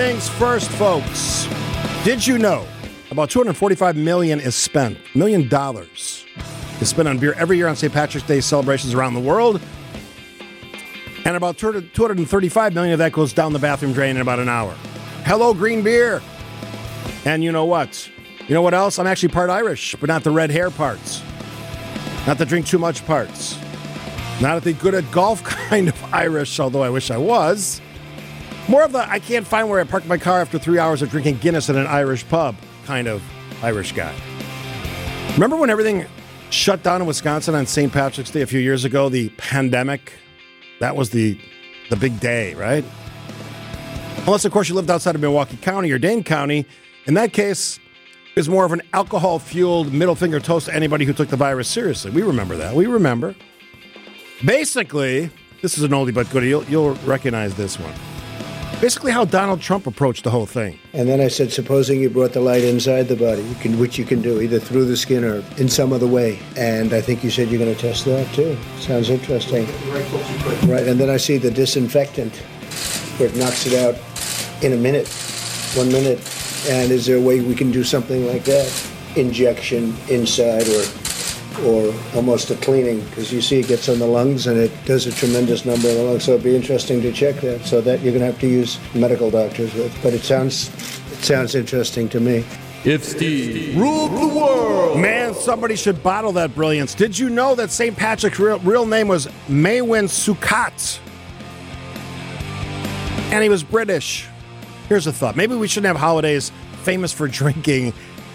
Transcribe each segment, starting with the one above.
things first, folks. Did you know about 245 million is spent, million dollars is spent on beer every year on St. Patrick's Day celebrations around the world? And about 235 million of that goes down the bathroom drain in about an hour. Hello, green beer. And you know what? You know what else? I'm actually part Irish, but not the red hair parts. Not the drink too much parts. Not the good at golf kind of Irish, although I wish I was. More of the I can't find where I parked my car after three hours of drinking Guinness at an Irish pub kind of Irish guy. Remember when everything shut down in Wisconsin on St. Patrick's Day a few years ago? The pandemic? That was the the big day, right? Unless, of course, you lived outside of Milwaukee County or Dane County. In that case, it was more of an alcohol fueled middle finger toast to anybody who took the virus seriously. We remember that. We remember. Basically, this is an oldie but goodie. You'll, you'll recognize this one. Basically, how Donald Trump approached the whole thing. And then I said, supposing you brought the light inside the body, you can, which you can do either through the skin or in some other way. And I think you said you're going to test that too. Sounds interesting. Right. And then I see the disinfectant where it knocks it out in a minute, one minute. And is there a way we can do something like that? Injection inside or or almost a cleaning because you see it gets on the lungs and it does a tremendous number on the lungs. So it'd be interesting to check that. So that you're going to have to use medical doctors with. But it sounds it sounds interesting to me. If Steve ruled the world, man, somebody should bottle that brilliance. Did you know that St. Patrick's real, real name was Maewyn Succat? And he was British. Here's a thought: maybe we shouldn't have holidays famous for drinking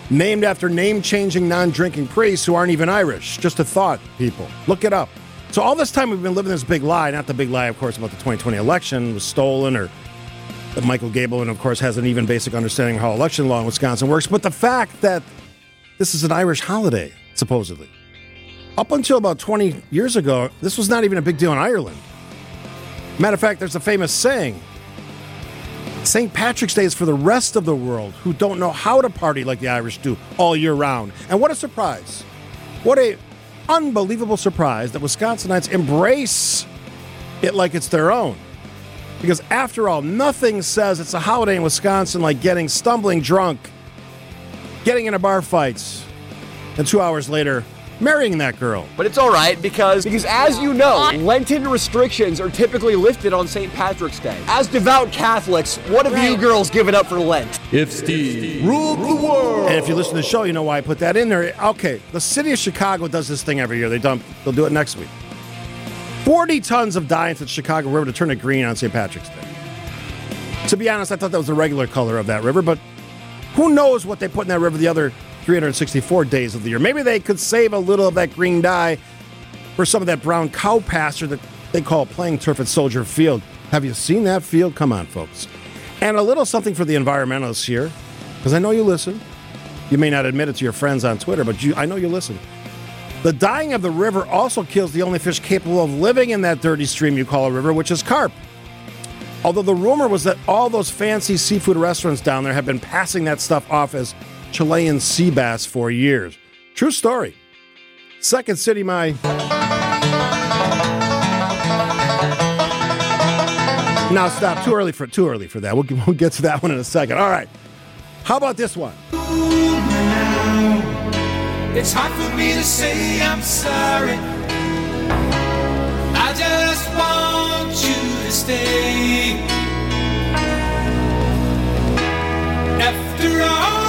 named after name changing non drinking priests who aren't even Irish. Just a thought, people. Look it up. So, all this time we've been living this big lie, not the big lie, of course, about the 2020 election was stolen or that Michael Gableman, of course, has an even basic understanding of how election law in Wisconsin works, but the fact that this is an Irish holiday, supposedly. Up until about 20 years ago, this was not even a big deal in Ireland. Matter of fact, there's a famous saying St. Patrick's Day is for the rest of the world who don't know how to party like the Irish do all year round. And what a surprise. What a unbelievable surprise that Wisconsinites embrace it like it's their own. Because after all, nothing says it's a holiday in Wisconsin like getting stumbling drunk, getting into bar fights, and two hours later, marrying that girl. But it's all right because because as you know, Lenten restrictions are typically lifted on St. Patrick's Day. As devout Catholics, what have you girls given up for Lent? If Steve ruled the world, and if you listen to the show, you know why I put that in there. Okay, the city of Chicago does this thing every year. They dump. They'll do it next week. Forty tons of dye into the Chicago River to turn it green on St. Patrick's Day. To be honest, I thought that was the regular color of that river, but who knows what they put in that river the other 364 days of the year. Maybe they could save a little of that green dye for some of that brown cow pasture that they call playing turf at Soldier Field. Have you seen that field? Come on, folks. And a little something for the environmentalists here, because I know you listen. You may not admit it to your friends on Twitter, but you, I know you listen. The dying of the river also kills the only fish capable of living in that dirty stream you call a river, which is carp. Although the rumor was that all those fancy seafood restaurants down there have been passing that stuff off as Chilean sea bass for years. True story. Second City, my. Now stop. Too early for too early for that. We'll, we'll get to that one in a second. All right. How about this one? It's hard for me to say I'm sorry. I just want you to stay. After all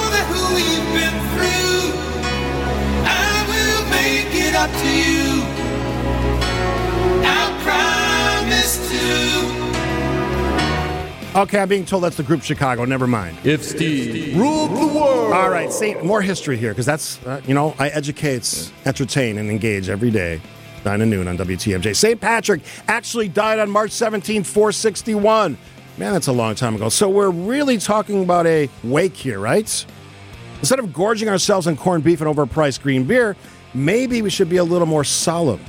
Okay, I'm being told that's the group Chicago. Never mind. If Steve ruled the world. All right, Saint, more history here because that's, uh, you know, I educate, entertain, and engage every day, 9 to noon on WTMJ. St. Patrick actually died on March 17, 461. Man, that's a long time ago. So we're really talking about a wake here, right? Instead of gorging ourselves on corned beef and overpriced green beer, maybe we should be a little more solemn.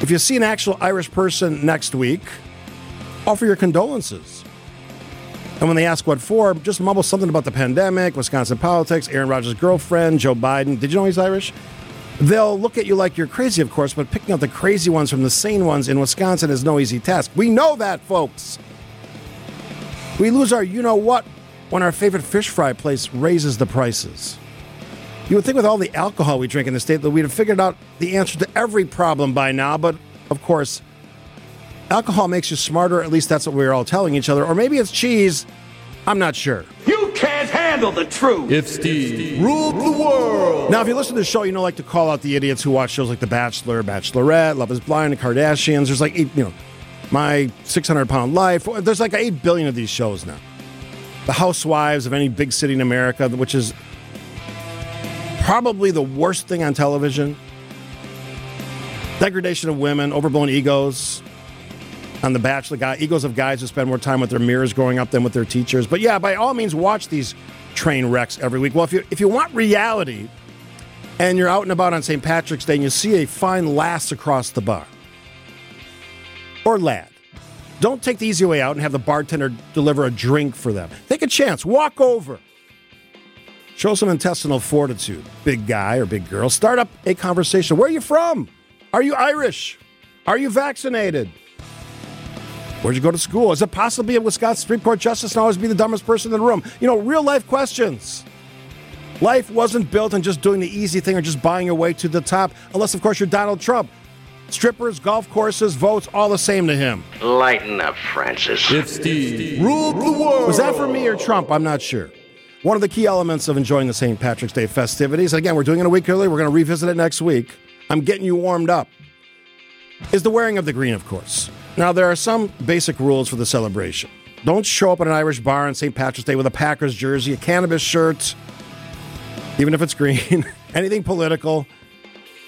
If you see an actual Irish person next week, offer your condolences. And when they ask what for, just mumble something about the pandemic, Wisconsin politics, Aaron Rodgers' girlfriend, Joe Biden. Did you know he's Irish? They'll look at you like you're crazy, of course, but picking out the crazy ones from the sane ones in Wisconsin is no easy task. We know that, folks. We lose our you know what when our favorite fish fry place raises the prices. You would think with all the alcohol we drink in the state that we'd have figured out the answer to every problem by now, but of course, alcohol makes you smarter, at least that's what we're all telling each other. Or maybe it's cheese. I'm not sure. You can't handle the truth. If Steve ruled the world. Now, if you listen to the show, you know, like to call out the idiots who watch shows like The Bachelor, Bachelorette, Love is Blind, The Kardashians. There's like eight, you know, My 600 Pound Life. There's like 8 billion of these shows now. The Housewives of any big city in America, which is probably the worst thing on television. Degradation of women, overblown egos. On The Bachelor, guy, egos of guys who spend more time with their mirrors growing up than with their teachers. But yeah, by all means, watch these train wrecks every week. Well, if you if you want reality, and you're out and about on St. Patrick's Day, and you see a fine lass across the bar, or lad, don't take the easy way out and have the bartender deliver a drink for them. Take a chance. Walk over. Show some intestinal fortitude, big guy or big girl. Start up a conversation. Where are you from? Are you Irish? Are you vaccinated? Where'd you go to school? Is it possible to be a Wisconsin Supreme Court justice and always be the dumbest person in the room? You know, real life questions. Life wasn't built on just doing the easy thing or just buying your way to the top, unless, of course, you're Donald Trump. Strippers, golf courses, votes, all the same to him. Lighten up, Francis. If Steve ruled the world. Was that for me or Trump? I'm not sure. One of the key elements of enjoying the St. Patrick's Day festivities, again, we're doing it a week early, we're going to revisit it next week. I'm getting you warmed up, is the wearing of the green, of course. Now, there are some basic rules for the celebration. Don't show up at an Irish bar on St. Patrick's Day with a Packers jersey, a cannabis shirt, even if it's green, anything political.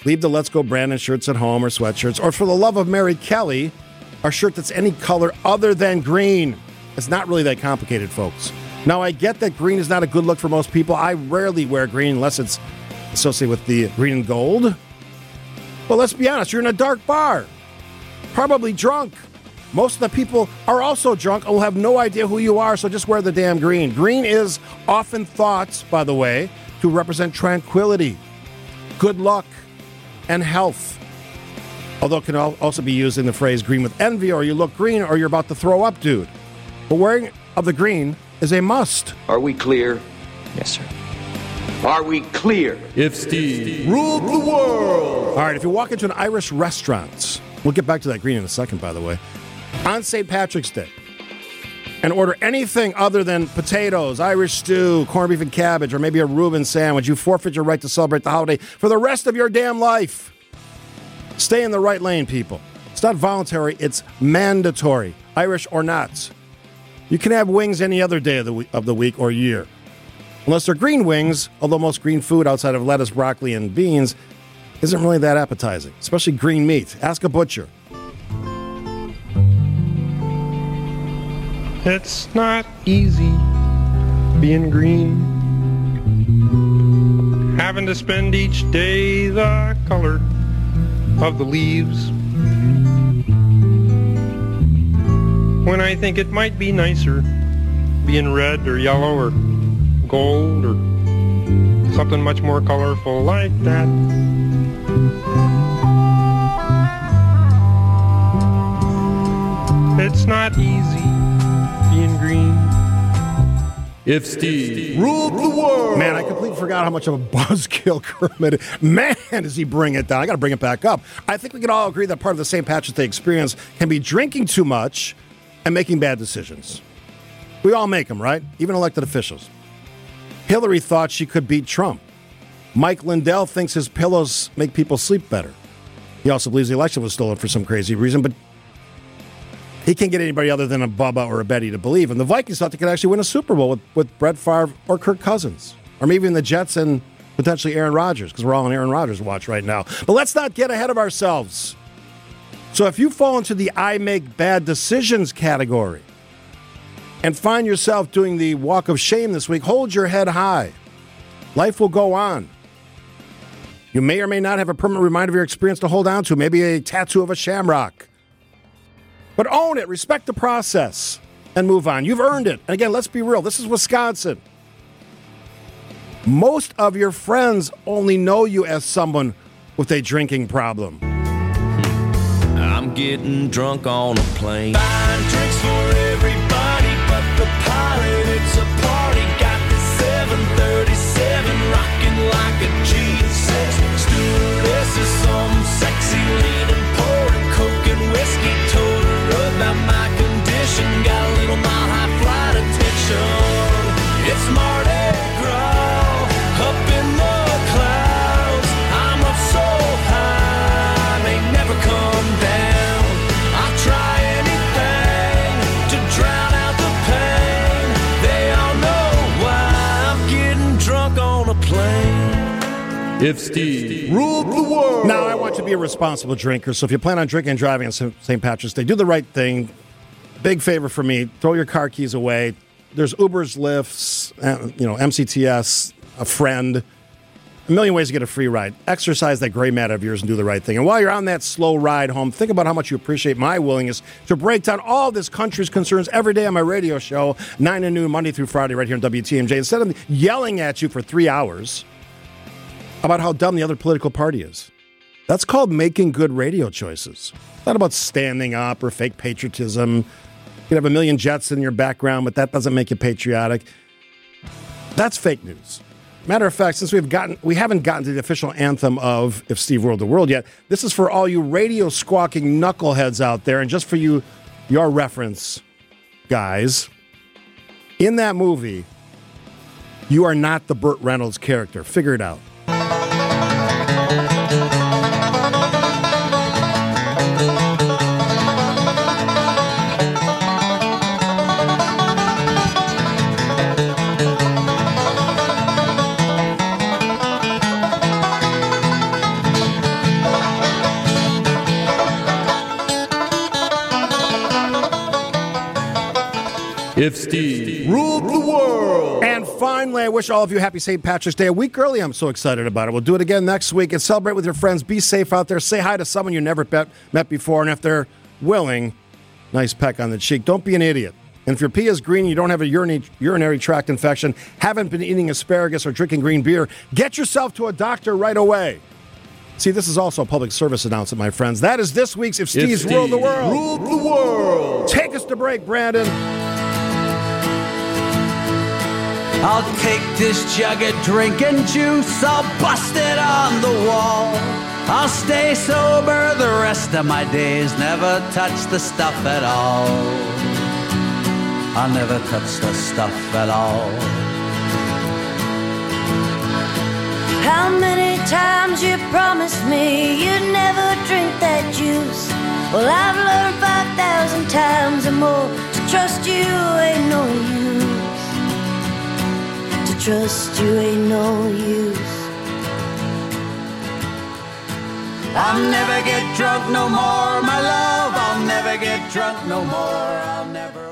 Leave the Let's Go Brandon shirts at home or sweatshirts, or for the love of Mary Kelly, a shirt that's any color other than green. It's not really that complicated, folks. Now, I get that green is not a good look for most people. I rarely wear green unless it's associated with the green and gold. But let's be honest, you're in a dark bar, probably drunk. Most of the people are also drunk and will have no idea who you are, so just wear the damn green. Green is often thought, by the way, to represent tranquility, good luck, and health. Although it can also be used in the phrase green with envy, or you look green, or you're about to throw up, dude. But wearing of the green is a must. Are we clear? Yes, sir. Are we clear? If Steve ruled the world. All right, if you walk into an Irish restaurant, we'll get back to that green in a second, by the way, on St. Patrick's Day, and order anything other than potatoes, Irish stew, corned beef and cabbage, or maybe a Reuben sandwich, you forfeit your right to celebrate the holiday for the rest of your damn life. Stay in the right lane, people. It's not voluntary, it's mandatory, Irish or not. You can have wings any other day of the, week, of the week or year. Unless they're green wings, although most green food outside of lettuce, broccoli, and beans isn't really that appetizing, especially green meat. Ask a butcher. It's not easy being green. Having to spend each day the color of the leaves. When I think it might be nicer being red or yellow or gold or something much more colorful like that. It's not easy green. If Steve ruled the world. Man, I completely forgot how much of a buzzkill Kermit is. Man, does he bring it down. I got to bring it back up. I think we can all agree that part of the St. Patrick's Day experience can be drinking too much and making bad decisions. We all make them, right? Even elected officials. Hillary thought she could beat Trump. Mike Lindell thinks his pillows make people sleep better. He also believes the election was stolen for some crazy reason, but he can't get anybody other than a Bubba or a Betty to believe. And the Vikings thought they could actually win a Super Bowl with, with Brett Favre or Kirk Cousins, or maybe even the Jets and potentially Aaron Rodgers, because we're all on Aaron Rodgers watch right now. But let's not get ahead of ourselves. So if you fall into the I make bad decisions category and find yourself doing the walk of shame this week, hold your head high. Life will go on. You may or may not have a permanent reminder of your experience to hold on to, maybe a tattoo of a shamrock. But own it, respect the process, and move on. You've earned it. And again, let's be real this is Wisconsin. Most of your friends only know you as someone with a drinking problem. I'm getting drunk on a plane. Buying drinks for everybody but the loves a party. If Steve ruled the world. Now, I want you to be a responsible drinker. So if you plan on drinking and driving on St. Patrick's Day, do the right thing. Big favor for me: throw your car keys away. There's Ubers, Lyfts, uh, you know, MCTS, a friend. A million ways to get a free ride. Exercise that gray matter of yours and do the right thing. And while you're on that slow ride home, think about how much you appreciate my willingness to break down all this country's concerns every day on my radio show, 9 to noon, Monday through Friday, right here on WTMJ. Instead of yelling at you for three hours about how dumb the other political party is. That's called making good radio choices. It's not about standing up or fake patriotism. You can have a million jets in your background, but that doesn't make you patriotic. That's fake news. Matter of fact, since we've gotten we haven't gotten to the official anthem of If Steve Ruled the World yet, this is for all you radio squawking knuckleheads out there, and just for you, your reference, guys. In that movie, you are not the Burt Reynolds character. Figure it out. If Steve ruled the world. And finally, I wish all of you happy St. Patrick's Day a week early. I'm so excited about it. We'll do it again next week and celebrate with your friends. Be safe out there. Say hi to someone you never met, before. And if they're willing, nice peck on the cheek. Don't be an idiot. And if your pee is green, you don't have a urinary, urinary tract infection, haven't been eating asparagus or drinking green beer, get yourself to a doctor right away. See, this is also a public service announcement, my friends. That is this week's If Steve's Steve Ruled the World. Ruled the world. Take us to break, Brandon. I'll take this jug of drinking juice, I'll bust it on the wall. I'll stay sober the rest of my days, never touch the stuff at all. I'll never touch the stuff at all. How many times you promised me you'd never drink that juice? Well, I've learned 5,000 times or more to trust you ain't no use. Trust you ain't no use. I'll never get drunk no more, my love. I'll never get drunk no more. I'll never.